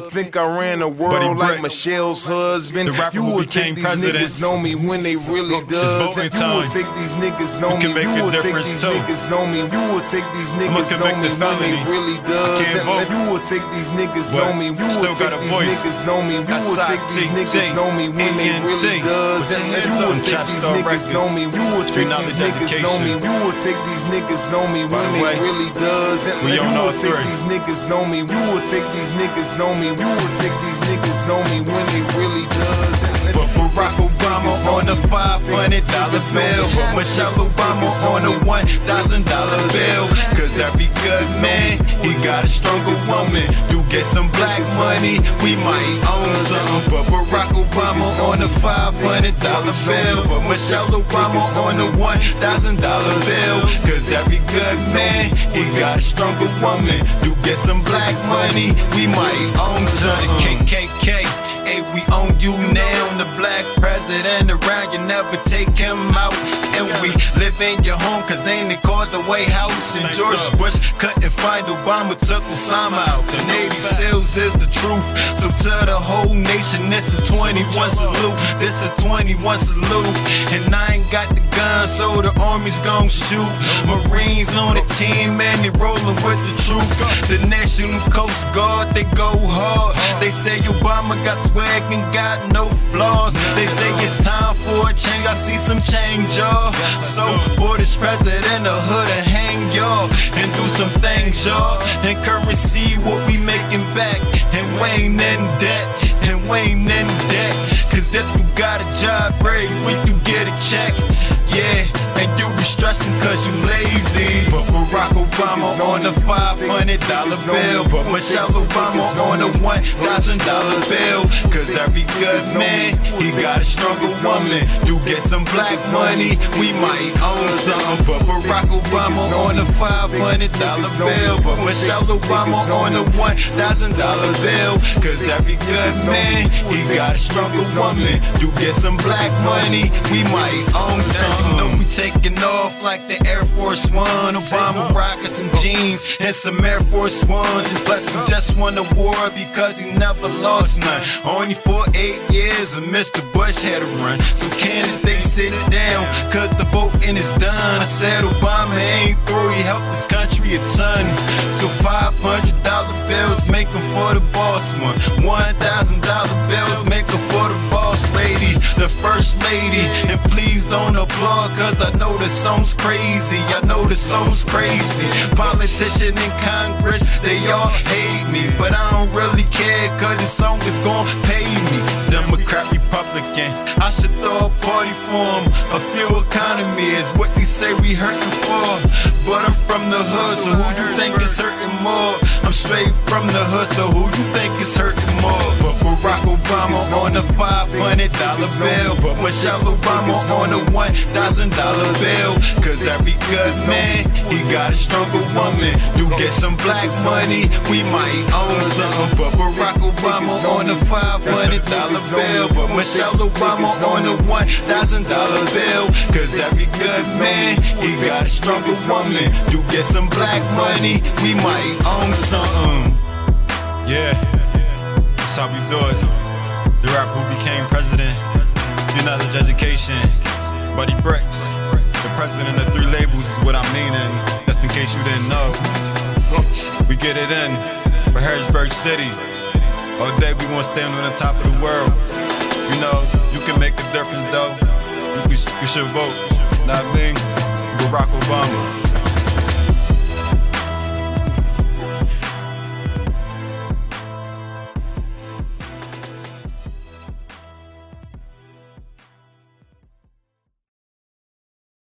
would think I ran the world like Michelle's husband. You would think these president. niggas know me when they really does. You would think these niggas know me. You would think these too. niggas know me. You would think these niggas know me when they really does. You would think these niggas know me. You would think these niggas know me. You would think these niggas know me when they really does. You would think these niggas know me. You would think these niggas know me. You would think these niggas know me when they really does. You would think these niggas know me. You would think these niggas know me. You would think these niggas know me when they really does. But Barack Obama on a $500 bill. Put Michelle Obama on a $1,000 bill. Cause every good man, he got a stronger woman. You get some black money, we might own something. But Barack Obama on a $500 bill. Put Michelle Obama on a $1,000 bill. Cause every good man, he got a stronger woman. You get some black money, we might own something. KKK. Hey, we own you now. The black president around, you never take him out. And we live in your home, cause ain't it called the White House? And George Bush couldn't find Obama, took Osama out. The is the truth. So to the whole nation, this a 21 salute. This a 21 salute. And I ain't got the gun, so the army's gon' shoot. Marines on the team, man, they rollin' with the troops. The National Coast Guard, they go hard. They say Obama got swag and got no flaws. They say it's time for a change. I see some change, y'all. So, boy, this president the hood and hang y'all and do some things, y'all. And currency, And Wayne in debt. And Wayne in debt. Cause if you got a job, every week you get a check. Yeah, and you be stressing cause you lazy. But Barack Obama on the $500 bill. But Michelle Obama on a $1,000 bill. Cause every good man, he got a stronger woman. You get some black money, we might own something. But Barack Obama on a $500 bill. But Michelle Obama on a $1,000 bill. Cause every good man, he got a stronger woman. You get some black money, we might own something. You know we taking off like the Air Force One. Obama rockets and jeans and some Air Force Ones. And plus we just won the war because he never lost none. Only for eight years and Mr. Bush had a run. So can they sit down, cause the voting is done. I said Obama ain't through, he helped this country a ton. So $500 bills make them for the boss one. $1,000 bills make them for the boss lady, the first lady. And please don't applaud cause I know this song's crazy. I know this song's crazy. Politician in Congress, they all hate me. But I don't really care cause this song is gon' pay me. Democrat, Republican, I should throw a party for them. A few economy is what they say we hurting for. But I'm from the hood, so who you think is hurting more? I'm straight from the hood, so who you think is hurting more? But Barack Obama on the $500 bill. But Michelle Obama on thousand dollar bill. Cause every good man, he got a stronger woman. You get some black money, we might own something. But Barack Obama on hundred dollar bill. But Michelle Obama on thousand dollar bill. Cause every good man, he got a stronger woman. You get some black money, we might own something. Yeah, that's how we do it. The rap who became president, You knowledge education. Buddy Bryckz. The president of three labels is what I'm meaning, just in case you didn't know. We get it in for Harrisburg City. All day we want to stand on the top of the world. You know, you can make a difference though. You, you should vote. Not me, Barack Obama.